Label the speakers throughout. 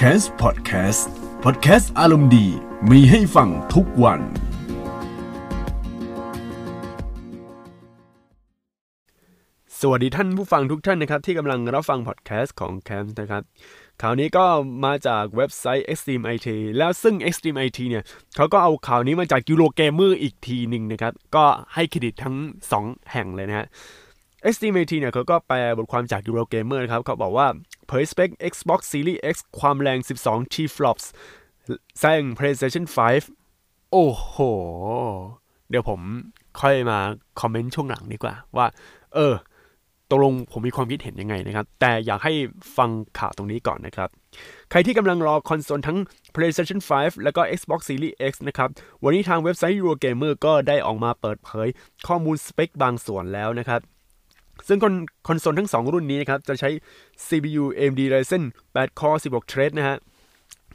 Speaker 1: c a s Podcast Podcast อารมณ์ดีมีให้ฟังทุกวัน
Speaker 2: สวัสดีท่านผู้ฟังทุกท่านนะครับ ที่กำลังรับฟังพอดแคสต์ของ c a m นะครับข่าวนี้ก็มาจากเว็บไซต์ Extreme IT แล้วซึ่ง Extreme IT เนี่ยเขาก็เอาข่าวนี้มาจาก Eurogamer อีกทีหนึ่งนะครับ ก็ให้เครดิตทั้ง 2 แห่งเลยนะฮะ Extreme IT เนี่ยเขาก็แปลบทความจาก Eurogamer นะครับ เขาบอกว่าเผยสเปค Xbox Series X ความแรง 12 TFLOPS แซง PlayStation 5 โอ้โห เดี๋ยวผมค่อยมาคอมเมนต์ช่วงหลังดีกว่า ว่า เออตกลงผมมีความคิดเห็นยังไงนะครับ แต่อยากให้ฟังข่าวตรงนี้ก่อนนะครับ ใครที่กำลังรอคอนโซลทั้ง PlayStation 5 แล้วก็ Xbox Series X นะครับ วันนี้ทางเว็บไซต์ Eurogamer ก็ได้ออกมาเปิดเผยข้อมูลสเปคบางส่วนแล้วนะครับ ซึ่งคอนโซลทั้ง 2 รุ่นนี้นะครับ จะใช้ CPU AMD Ryzen 8 Core 16 Thread นะฮะ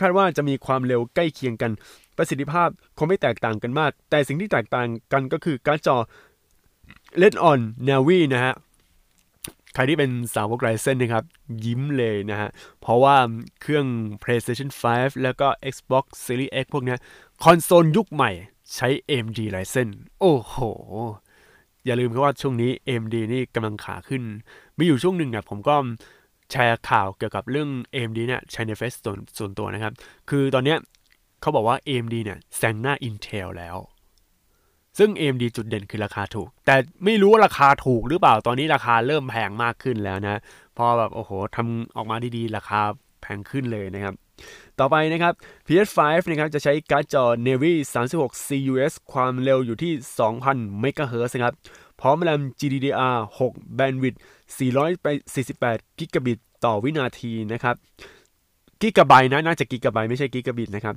Speaker 2: คาดว่าจะมีความเร็วใกล้เคียงกัน ประสิทธิภาพคงไม่แตกต่างกันมาก แต่สิ่งที่แตกต่างกันก็คือการ์ดจอ Radeon Navi นะฮะ ใครที่เป็นสาวก Ryzen นะครับ ยิ้มเลยนะฮะ เพราะว่าเครื่อง PlayStation 5 แล้วก็ Xbox Series X พวกนี้คอนโซลยุคใหม่ใช้ AMD Ryzen โอ้โห อย่าลืมครับว่าช่วงนี้ AMD นี่กำลังขาขึ้น มีอยู่ช่วงหนึ่งเนี่ยผมก็แชร์ข่าวเกี่ยวกับเรื่อง AMD เนี่ยใช้ในเฟซส่วนส่วนตัวนะครับ คือตอนเนี้ยเขาบอกว่า AMD เนี่ยแซงหน้า Intel แล้ว ซึ่ง AMD จุดเด่นคือราคาถูก แต่ไม่รู้ว่าราคาถูกหรือเปล่าตอนนี้ราคาเริ่มแพงมากขึ้นแล้วนะ พอแบบโอ้โหทำออกมาดีๆ ราคาแพงขึ้นเลยนะครับ ต่อไปนะครับ PS5 นะครับจะใช้การ์ดจอ Navy 36 CUS ความเร็วอยู่ที่ 2,000 MHz นะครับพร้อมแรม GDDR6 Bandwidth 448 กิกะบิตต่อวินาทีนะครับกิกะไบต์นะน่าจะกิกะไบต์ไม่ใช่กิกะบิตนะครับ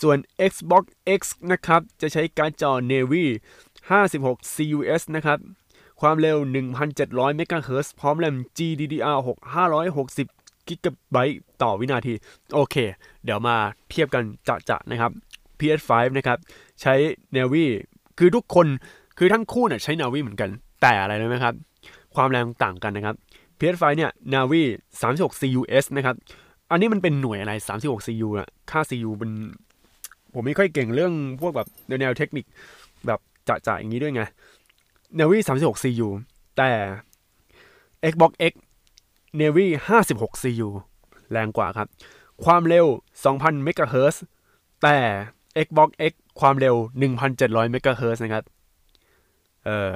Speaker 2: ส่วน Xbox X นะครับ จะใช้การ์ดจอ Navy 56 CUS นะครับ ความเร็ว 1,700 MHz พร้อมแรม GDDR6 560 กิกะไบต์ ต่อวินาที โอเค เดี๋ยวมาเทียบกันจะๆนะครับ PS5 นะครับใช้ Navy คือทุกคนคือทั้งคู่เนี่ยใช้ Navy เหมือนกันแต่อะไรรู้ไหมครับ ความแรงต่างกันนะครับ PS5 เนี่ย Navy 36 CUS นะครับ อันนี้มันเป็นหน่วยอะไร 36 CU อะค่า CU เป็นผมไม่ค่อยเก่งเรื่องพวกแบบแนวเทคนิคแบบจะๆอย่างนี้ด้วยไง Navy 36 CU แต่ Xbox X Navy 56 CU แรงกว่าครับ ความเร็ว 2,000 MHz แต่ Xbox X ความเร็ว 1,700 MHz นะครับ เออ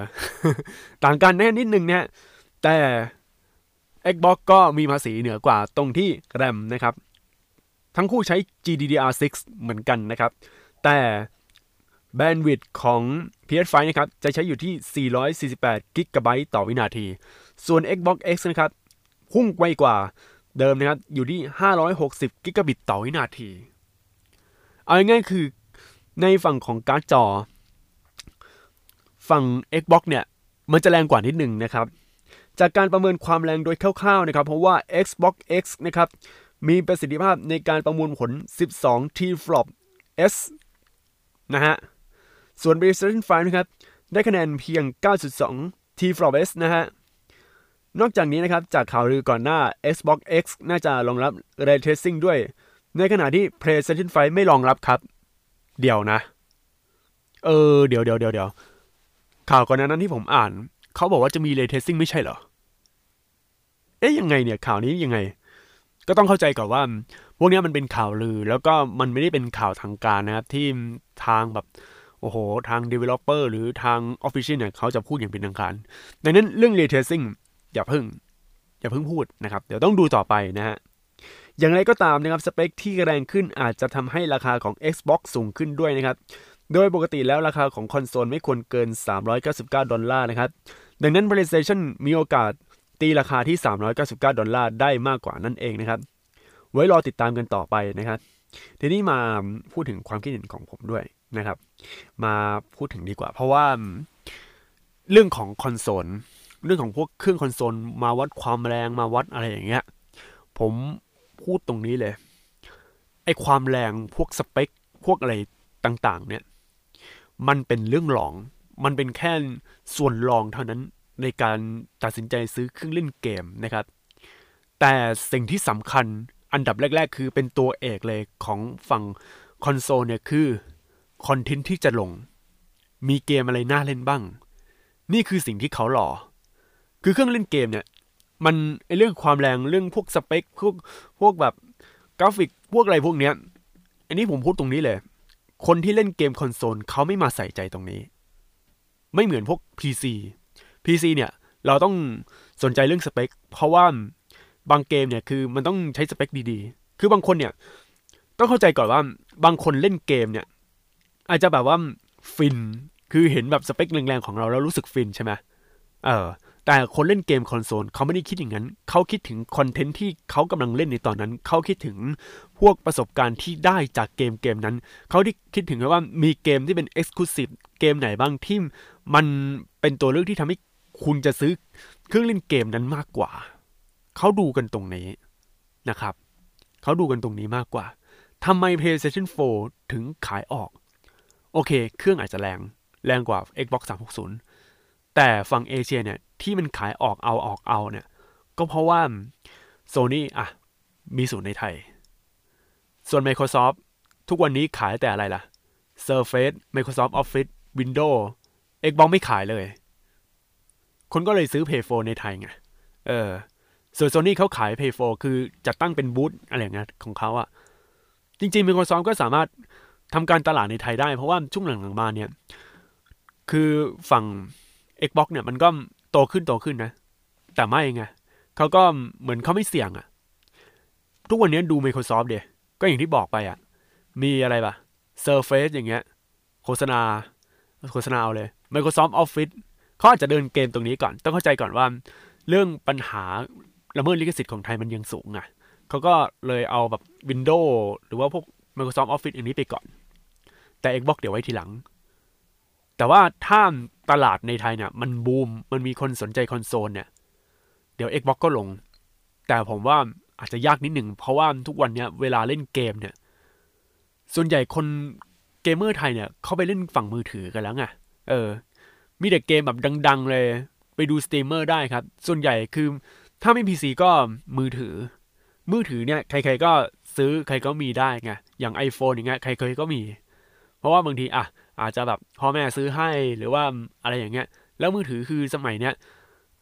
Speaker 2: ต่างกันแน่นิดนึงเนี่ย แต่ Xbox ก็มีภาษีเหนือกว่าตรงที่ RAM นะครับ ทั้งคู่ใช้ GDDR6 เหมือนกันนะครับ แต่ Bandwidth ของ PS5 นะครับ จะใช้อยู่ที่ 448 กิกะไบต์ต่อวินาที ส่วน Xbox X นะครับ พุ่งไวกว่า เดิมนะครับอยู่ที่ 560 กิกะบิตต่อวินาที เอาง่ายๆคือในฝั่งของการ์ดจอ ฝั่ง Xbox เนี่ย มันจะแรงกว่านิดหนึ่งนะครับ จากการประเมินความแรงโดยคร่าวๆนะครับ เพราะว่า Xbox X นะครับ มีประสิทธิภาพในการประมวลผล 12 T-flop S นะฮะ ส่วน PlayStation 5 นะครับ ได้คะแนนเพียง 9.2 T-flop S นะฮะ นอกจากนี้นะครับ จากข่าวลือก่อนหน้า Xbox X น่าจะรองรับ Ray Tracing ด้วย ในขณะที่ PlayStation 5 ไม่รองรับครับ เดี๋ยวนะ เออ เดี๋ยวเดี๋ยวเดี๋ยวเดี๋ยวข่าวก่อนหน้านั้นที่ผมอ่าน เขาบอกว่าจะมี Ray Tracing ไม่ใช่เหรอ เอ๊ะยังไงเนี่ย ข่าวนี้ยังไง ก็ต้องเข้าใจก่อนว่า พวกนี้มันเป็นข่าวลือ แล้วก็มันไม่ได้เป็นข่าวทางการนะครับ ที่ทางแบบโอ้โห ทาง developer หรือทาง official เนี่ยเขาจะพูดอย่างเป็นทางการ ดังนั้นเรื่อง ray tracing อย่าพิ่ง อย่าพิ่งพูดนะครับ เดี๋ยวต้องดูต่อไปนะฮะอย่างไรก็ตามนะครับสเปคที่แรงขึ้นอาจจะทำให้ราคาของ Xbox สูงขึ้นด้วยนะครับ โดยปกติแล้วราคาของคอนโซลไม่ควรเกิน 399 ดอลลาร์นะครับ ดังนั้น PlayStation มีโอกาสตีราคาที่ 399 ดอลลาร์ได้มากกว่านั่นเองนะครับ ไว้รอติดตามกันต่อไปนะครับ ทีนี้มาพูดถึงความคิดเห็นของผมด้วยนะครับ มาพูดถึงดีกว่า เพราะว่าเรื่องของคอนโซล เรื่องของพวกเครื่องคอนโซลมาวัดความแรงมาวัดอะไรอย่างเงี้ย ผมพูดตรงนี้เลย ไอความแรงพวกสเปค พวกอะไรต่างๆ เนี่ย มันเป็นเรื่องหลอง มันเป็นแค่ส่วนรองเท่านั้นในการตัดสินใจซื้อเครื่องเล่นเกมนะครับ แต่สิ่งที่สำคัญอันดับแรก ๆ คือเป็นตัวเอกเลยของฝั่งคอนโซลเนี่ยคือคอนเทนต์ที่จะลง มีเกมอะไรน่าเล่นบ้าง นี่คือสิ่งที่เขาหล่อ คือเครื่องเล่นเกมเนี่ย มันไอเรื่องความแรงเรื่องพวกสเปคพวกพวกแบบกราฟิกพวกอะไรพวกเนี้ย อันนี้ผมพูดตรงนี้เลย คนที่เล่นเกมคอนโซลเขาไม่มาใส่ใจตรงนี้ ไม่เหมือนพวก PC PC เนี่ย เราต้องสนใจเรื่องสเปค เพราะว่าบางเกมเนี่ยคือมันต้องใช้สเปคดีๆ คือบางคนเนี่ย ต้องเข้าใจก่อนว่าบางคนเล่นเกมเนี่ย อาจจะแบบว่าฟิน คือเห็นแบบสเปคแรงๆของเราแล้วรู้สึกฟินใช่ไหมเออ แต่คนเล่นเกมคอนโซลเขาไม่ได้คิดอย่างนั้น เขาคิดถึงคอนเทนต์ที่เขากำลังเล่นในตอนนั้น เขาคิดถึงพวกประสบการณ์ที่ได้จากเกมเกมนั้น เขาที่คิดถึงว่ามีเกมที่เป็น Exclusive เกมไหนบ้างที่มันเป็นตัวเลือกที่ทำให้คุณจะซื้อเครื่องเล่นเกมนั้นมากกว่า เขาดูกันตรงนี้นะครับ เขาดูกันตรงนี้มากกว่าทำไม PlayStation 4 ถึงขายออก โอเค เครื่องอาจจะแรง แรงกว่า Xbox 360 แต่ฝั่งเอเชียเนี่ยที่มันขายออกเอาออกเอาเนี่ยก็เพราะว่า Sony อะมีศูนย์ในไทย ส่วน Microsoft ทุกวันนี้ขายแต่อะไรล่ะ Surface Microsoft Office Windows Xbox ไม่ขายเลย คนก็เลยซื้อ Play 4ในไทยไง เออ ส่วน Sony เขาขาย Play 4คือจัดตั้งเป็นบูธอะไรเงี้ยของเขาอะจริงๆ Microsoft ก็สามารถทำการตลาดในไทยได้ เพราะว่าช่วงหลังๆมาเนี่ย คือฝั่ง Xbox เนี่ยมันก็โตขึ้นโตขึ้นนะ แต่ไม่ไงเขาก็เหมือนเขาไม่เสี่ยงอะทุกวันนี้ดู Microsoft เดียก็อย่างที่บอกไปอะมีอะไรปะ Surface อย่างเงี้ย โฆษณา โฆษณาเอาเลย Microsoft Office เขาอาจจะเดินเกมตรงนี้ก่อน ต้องเข้าใจก่อนว่า เรื่องปัญหาละเมิดลิขสิทธิ์ของไทยมันยังสูงอะเขาก็เลยเอาแบบ Windows หรือว่าพวก Microsoft Office อันนี้ไปก่อน แต่ Xbox เดี๋ยวไว้ทีหลัง แต่ว่าถ้าตลาดในไทยเนี่ย มันบูมมันมีคนสนใจคอนโซลเนี่ย เดี๋ยว Xbox ก็ลง แต่ผมว่าอาจจะยากนิดหนึ่ง เพราะว่าทุกวันเนี้ยเวลาเล่นเกมเนี่ย ส่วนใหญ่คนเกมเมอร์ไทยเนี่ย เขาไปเล่นฝั่งมือถือกันแล้วไงเออ มีแต่เกมแบบดัง ๆ เลย ไปดูสตรีมเมอร์ได้ครับ ส่วนใหญ่คือถ้าไม่ PC ก็มือถือ มือถือเนี่ย ใคร ๆ ก็ซื้อใครก็มีได้ไงอย่าง iPhone อย่างเงี้ยใครๆก็มี เพราะว่าบางทีอะ อาจจะแบบพ่อแม่ซื้อให้หรือว่าอะไรอย่างเงี้ย แล้วมือถือคือสมัยเนี้ย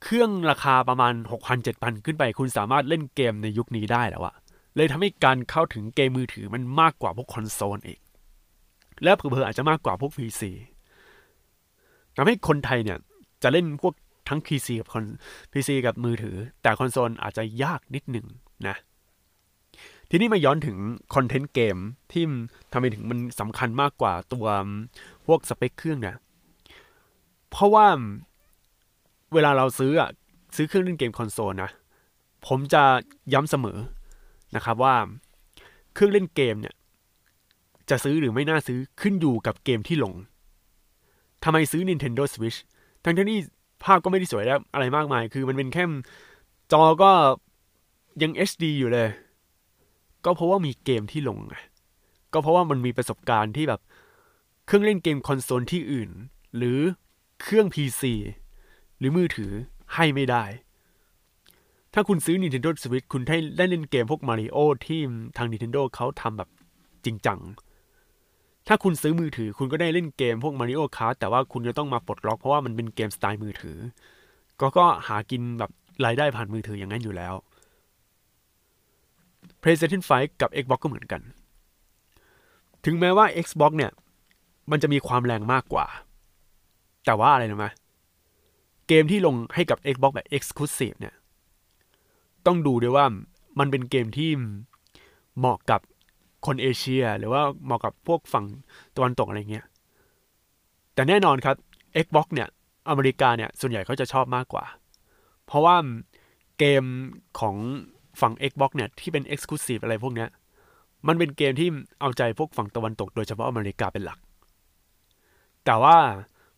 Speaker 2: เครื่องราคาประมาณ 6,000 7,000 ขึ้นไป คุณสามารถเล่นเกมในยุคนี้ได้แล้วอะเลยทำให้การเข้าถึงเกมมือถือมันมากกว่าพวกคอนโซลอีก และเผลออาจจะมากกว่าพวก PC ทำให้คนไทยเนี่ยจะเล่นพวกทั้ง PC กับคอน PC กับมือถือ แต่คอนโซลอาจจะยากนิดหนึ่งนะ ทีนี้มาย้อนถึงคอนเทนต์เกมที่ทำไมถึงมันสำคัญมากกว่าตัวพวกสเปคเครื่องเนี่ยเพราะว่าเวลาเราซื้ออะซื้อเครื่องเล่นเกมคอนโซลนะผมจะย้ำเสมอนะครับว่าเครื่องเล่นเกมเนี่ย จะซื้อหรือไม่น่าซื้อขึ้นอยู่กับเกมที่ลงทำไมซื้อ Nintendo Switch ทั้งที่ภาพก็ไม่ได้สวยแล้วอะไรมากมาย คือมันเป็นแค่จอก็ยัง HD อยู่เลย ก็เพราะว่ามีเกมที่ลงไงก็เพราะว่ามันมีประสบการณ์ที่แบบ เครื่องเล่นเกมคอนโซลที่อื่น หรือเครื่อง PC หรือมือถือให้ไม่ได้ ถ้าคุณซื้อ Nintendo Switch คุณได้ได้เล่นเกมพวก Mario ที่ทาง Nintendo เขาทำแบบจริงจัง ถ้าคุณซื้อมือถือ คุณก็ได้เล่นเกมพวก Mario Kart แต่ว่าคุณจะต้องมาปลดล็อกเพราะว่ามันเป็นเกมสไตล์มือถือ ก็ก็หากินแบบรายได้ผ่านมือถืออย่างนั้นอยู่แล้ว PlayStation 5 กับ Xbox ก็เหมือนกัน ถึงแม้ว่า Xbox เนี่ย มันจะมีความแรงมากกว่า แต่ว่าอะไรนะมเกมที่ลงให้กับ Xbox แบบ Exclusive เนี่ย ต้องดูด้วยว่ามันเป็นเกมที่เหมาะกับคนเอเชีย หรือว่าเหมาะกับพวกฝั่งตะวันตกอะไรเงี้ย แต่แน่นอนครับ Xbox เนี่ย อเมริกาเนี่ย ส่วนใหญ่เขาจะชอบมากกว่า เพราะว่าเกมของ ฝั่ง Xbox เนี่ยที่เป็น Exclusive อะไรพวกเนี้ย มันเป็นเกมที่เอาใจพวกฝั่งตะวันตก โดยเฉพาะอเมริกาเป็นหลัก แต่ว่า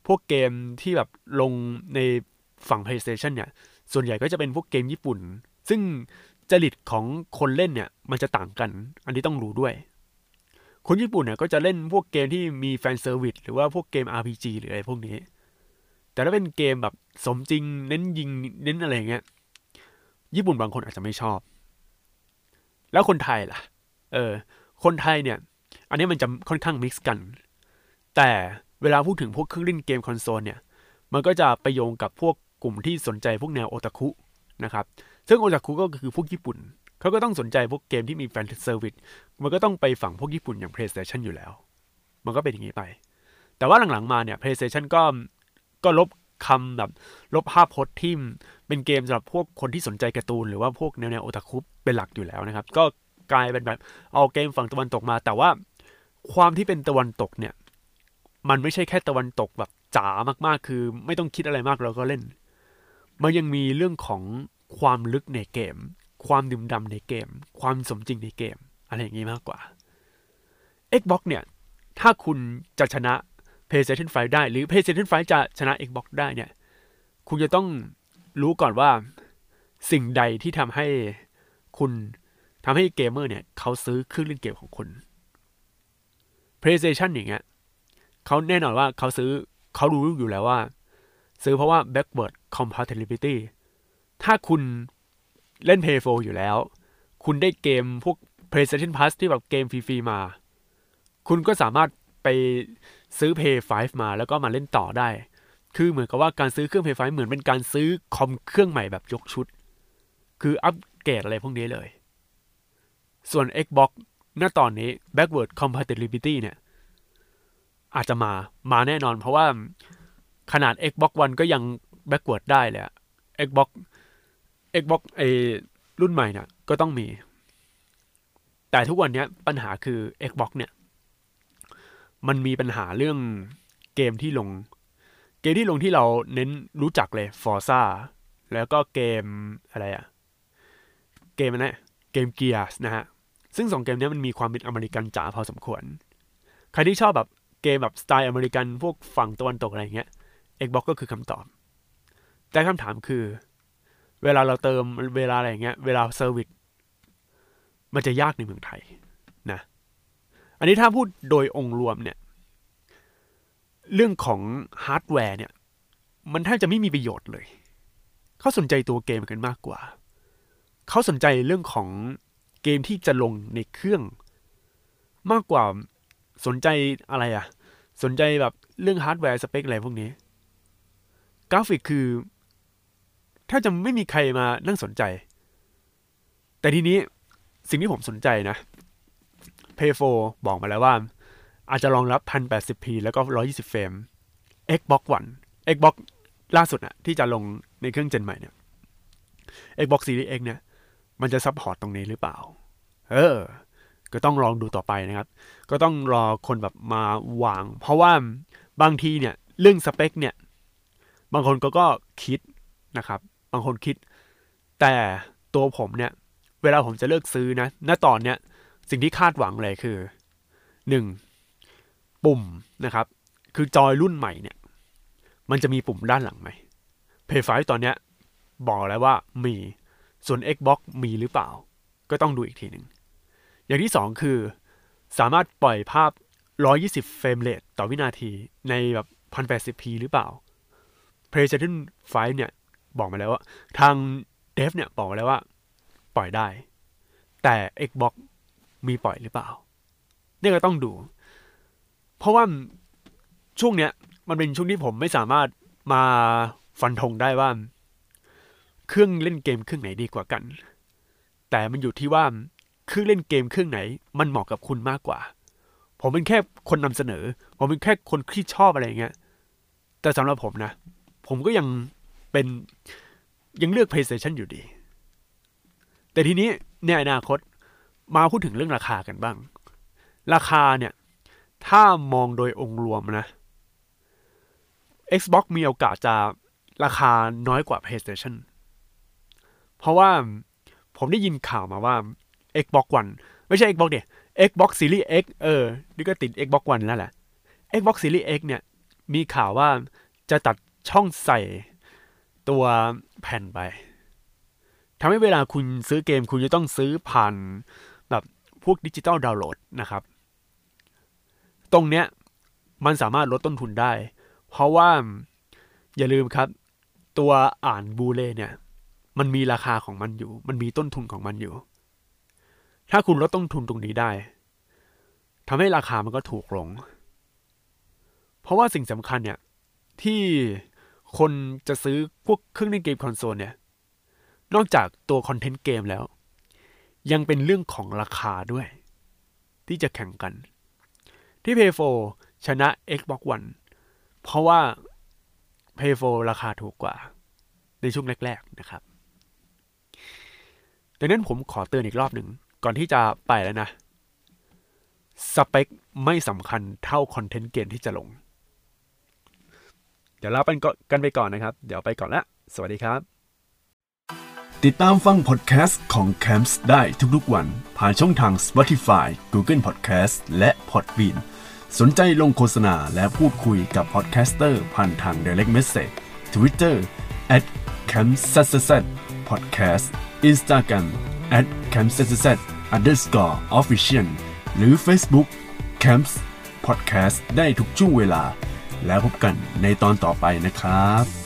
Speaker 2: พวกเกมที่แบบลงในฝั่ง PlayStation เนี่ย ส่วนใหญ่ก็จะเป็นพวกเกมญี่ปุ่น ซึ่งจริตของคนเล่นเนี่ยมันจะต่างกัน อันนี้ต้องรู้ด้วย คนญี่ปุ่นเนี่ยก็จะเล่นพวกเกมที่มีแฟนเซอร์วิสหรือว่าพวกเกม RPG หรืออะไรพวกนี้ แต่ถ้าเป็นเกมแบบสมจริงเน้นยิงเน้นอะไรเงี้ย ญี่ปุ่นบางคนอาจจะไม่ชอบ แล้วคนไทยล่ะ เออ คนไทยเนี่ย อันนี้มันจะค่อนข้าง mix กัน แต่เวลาพูดถึงพวกเครื่องเล่นเกมคอนโซลเนี่ย มันก็จะไปโยงกับพวกกลุ่มที่สนใจพวกแนวโอตาคุนะครับ ซึ่งโอตาคุก็คือพวกญี่ปุ่น เขาก็ต้องสนใจพวกเกมที่มี fan service มันก็ต้องไปฝั่งพวกญี่ปุ่นอย่าง PlayStation อยู่แล้ว มันก็เป็นอย่างนี้ไป แต่ว่าหลังๆมาเนี่ย PlayStation ก็ ก็ลบคำแบบลบภาพพจน์ที่ เป็นเกมสำหรับพวกคนที่สนใจการ์ตูนหรือว่าพวกแนวแนวโอตาคุเป็นหลักอยู่แล้วนะครับ ก็กลายเป็นแบบเอาเกมฝั่งตะวันตกมา แต่ว่าความที่เป็นตะวันตกเนี่ย มันไม่ใช่แค่ตะวันตกแบบจ๋ามากๆ คือไม่ต้องคิดอะไรมากเราก็เล่น มันยังมีเรื่องของความลึกในเกม ความดื่มดำในเกม ความสมจริงในเกม อะไรอย่างนี้มากกว่า Xbox เนี่ย ถ้าคุณจะชนะ PlayStation 5 ได้ หรือ PlayStation 5 จะชนะ Xbox ได้เนี่ย คุณจะต้อง รู้ก่อนว่าสิ่งใดที่ทำให้คุณทำให้เกมเมอร์เนี่ยเขาซื้อเครื่องเล่นเกมของคุณ PlayStation อย่างเงี้ยเขาแน่นอนว่าเขาซื้อเขารู้อยู่แล้วว่า ซื้อเพราะว่า backward compatibility ถ้าคุณเล่น Play 4อยู่แล้ว คุณได้เกมพวก PlayStation Plus ที่แบบเกมฟรีๆมา คุณก็สามารถไปซื้อ Play 5มาแล้วก็มาเล่นต่อได้ คือเหมือนกับว่าการซื้อเครื่อง Play 5เหมือนเป็นการซื้อคอมเครื่องใหม่แบบยกชุด คืออัปเกรดอะไรพวกนี้เลย ส่วน Xbox ณตอนนี้ backward compatibility เนี่ย อาจจะมามาแน่นอน เพราะว่าขนาด Xbox One ก็ยัง backward ได้เลยอะ Xbox Xbox ไอรุ่นใหม่เนี่ยก็ต้องมี แต่ทุกวันนี้ปัญหาคือ Xbox เนี่ย มันมีปัญหาเรื่องเกมที่ลง เกมที่ลงที่เราเน้นรู้จักเลย Forza แล้วก็เกมอะไรอะเกมนะเกม Gears นะฮะ ซึ่งสองเกมนี้มันมีความเป็นอเมริกันจ๋าพอสมควร ใครที่ชอบแบบเกมแบบสไตล์อเมริกันพวกฝั่งตะวันตกอะไรเงี้ย Xbox ก็คือคำตอบ แต่คำถามคือ เวลาเราเติมเวลาอะไรเงี้ย เวลา service มันจะยากในเมืองไทยนะ อันนี้ถ้าพูดโดยองค์รวมเนี่ย เรื่องของฮาร์ดแวร์เนี่ย มันแทบจะไม่มีประโยชน์เลย เขาสนใจตัวเกมกันมากกว่า เขาสนใจเรื่องของเกมที่จะลงในเครื่อง มากกว่าสนใจอะไรอะสนใจแบบเรื่องฮาร์ดแวร์สเปคอะไรพวกนี้ กราฟิกคือถ้าจะไม่มีใครมานั่งสนใจ แต่ทีนี้สิ่งที่ผมสนใจนะ p a y 4บอกมาแล้วว่า อาจจะรองรับ 1080p แล้วก็ 120 เฟรม Xbox One Xbox ล่าสุดอะที่จะลงในเครื่อง gen ใหม่เนี่ย Xbox Series X เนี่ย มันจะ support ตรงนี้หรือเปล่า เออ ก็ต้องลองดูต่อไปนะครับ ก็ต้องรอคนแบบมาวาง เพราะว่าบางทีเนี่ย เรื่องสเปคเนี่ย บางคนก็ก็คิดนะครับ บางคนคิด แต่ตัวผมเนี่ย เวลาผมจะเลือกซื้อนะ ณ ตอนเนี้ย สิ่งที่คาดหวังเลยคือหนึ่ง ปุ่มนะครับ คือจอยรุ่นใหม่เนี่ย มันจะมีปุ่มด้านหลังไหม Play 5ตอนเนี้ยบอกแล้วว่ามี ส่วน Xbox มีหรือเปล่า ก็ต้องดูอีกทีหนึ่ง อย่างที่สองคือ สามารถปล่อยภาพ 120 เฟรมเรทต่อวินาทีในแบบ 1080p หรือเปล่า PlayStation 5เนี่ย บอกมาแล้วว่า ทางเดฟเนี่ย บอกมาแล้วว่า ปล่อยได้ แต่ Xbox มีปล่อยหรือเปล่า เนี่ยก็ต้องดู เพราะว่าช่วงเนี้ย มันเป็นช่วงที่ผมไม่สามารถมาฟันธงได้ว่า เครื่องเล่นเกมเครื่องไหนดีกว่ากัน แต่มันอยู่ที่ว่าเครื่องเล่นเกมเครื่องไหน มันเหมาะกับคุณมากกว่า ผมเป็นแค่คนนำเสนอ ผมเป็นแค่คนที่ชอบอะไรอย่างเงี้ยแต่สำหรับผมนะ ผมก็ยังเป็นยังเลือก PlayStation อยู่ดี แต่ทีนี้ในอนาคตมาพูดถึงเรื่องราคากันบ้าง ราคาเนี่ย ถ้ามองโดยองค์รวมนะ Xbox มีโอกาสจะราคาน้อยกว่า PlayStation เพราะว่าผมได้ยินข่าวมาว่า Xbox One ไม่ใช่ Xbox เนี่ย Xbox Series X เออ นี่ก็ติด Xbox One แล้วแหละ Xbox Series X เนี่ย มีข่าวว่าจะตัดช่องใส่ตัวแผ่นไปทำให้เวลาคุณซื้อเกมคุณจะต้องซื้อผ่านแบบพวกดิจิตอลดาวน์โหลดนะครับ ตรงเนี้ยมันสามารถลดต้นทุนได้ เพราะว่าอย่าลืมครับ ตัวอ่านบูเล่เนี่ย มันมีราคาของมันอยู่ มันมีต้นทุนของมันอยู่ ถ้าคุณลดต้นทุนตรงนี้ได้ทำให้ราคามันก็ถูกลง เพราะว่าสิ่งสำคัญเนี่ย ที่คนจะซื้อพวกเครื่องเล่นเกมคอนโซลเนี่ย นอกจากตัวคอนเทนต์เกมแล้ว ยังเป็นเรื่องของราคาด้วย ที่จะแข่งกัน ที่ Pay 4ชนะ Xbox One เพราะว่า Pay 4ราคาถูกกว่า ในช่วงแรก ๆ นะครับ ดังนั้นผมขอเตือนอีกรอบหนึ่ง ก่อนที่จะไปแล้วนะ สเปคไม่สำคัญเท่าคอนเทนต์เกมที่จะลง เดี๋ยวลาไปกันไปก่อนนะครับ เดี๋ยวไปก่อนละสวัสดีครับ
Speaker 1: ติดตามฟังพอดแคสต์ของ Camps ได้ทุกๆวัน ผ่านช่องทาง Spotify, Google Podcast และ Podbean สนใจลงโฆษณาและพูดคุยกับพอดแคสเตอร์ผ่านทาง Direct Message Twitter at c a m s s s podcast Instagram at c a m s s s underscore official หรือ Facebook Camps Podcast ได้ทุกช่วงเวลา แล้วพบกันในตอนต่อไปนะครับ